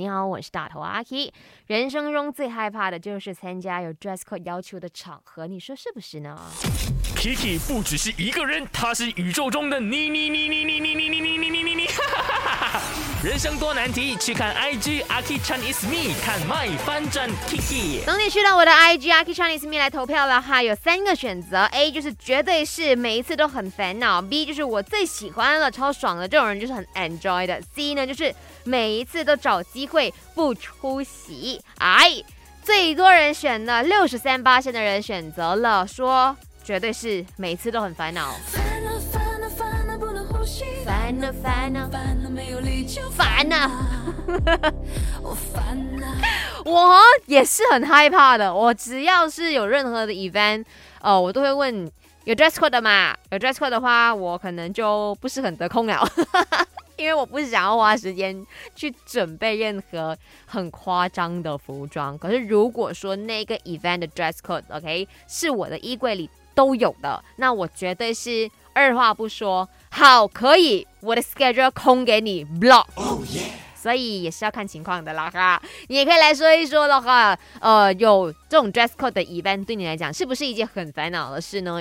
你好，我是大头阿 K。人生中最害怕的就是参加有 dress code 要求的场合，你说是不是呢？Kiki 不只是一个人，他是宇宙中的你你你你你你你你你你你你你。人生多难题，去看 IG a k i Chinese Me，看 My 翻转 Kiki。等你去到我的 IG a k i Chinese Me 来投票了哈，有三个选择：A 就是绝对是每一次都很烦恼；B 就是我最喜欢了，超爽的这种人就是很 enjoy 的；C 呢就是每一次都找机会不出席。哎，最多人选了六十三八线的人选择了说，绝对是每次都很烦恼。烦恼烦恼烦恼没有理由烦恼，我烦呐。我也是很害怕的。我只要是有任何的 event，呃，我都会问有 dress code 的嘛？有 dress code 的话，我可能就不是很得空了。因为我不想要花时间去准备任何很夸张的服装。可是如果说那个 event 的 dress code，OK，是我的衣柜里都有的，那我绝对是二话不说，好，可以，我的 schedule 空给你 block。所以也是要看情况的啦哈。你也可以来说一说的话，呃，有这种 dress code 的 event 对你来讲是不是一件很烦恼的事呢？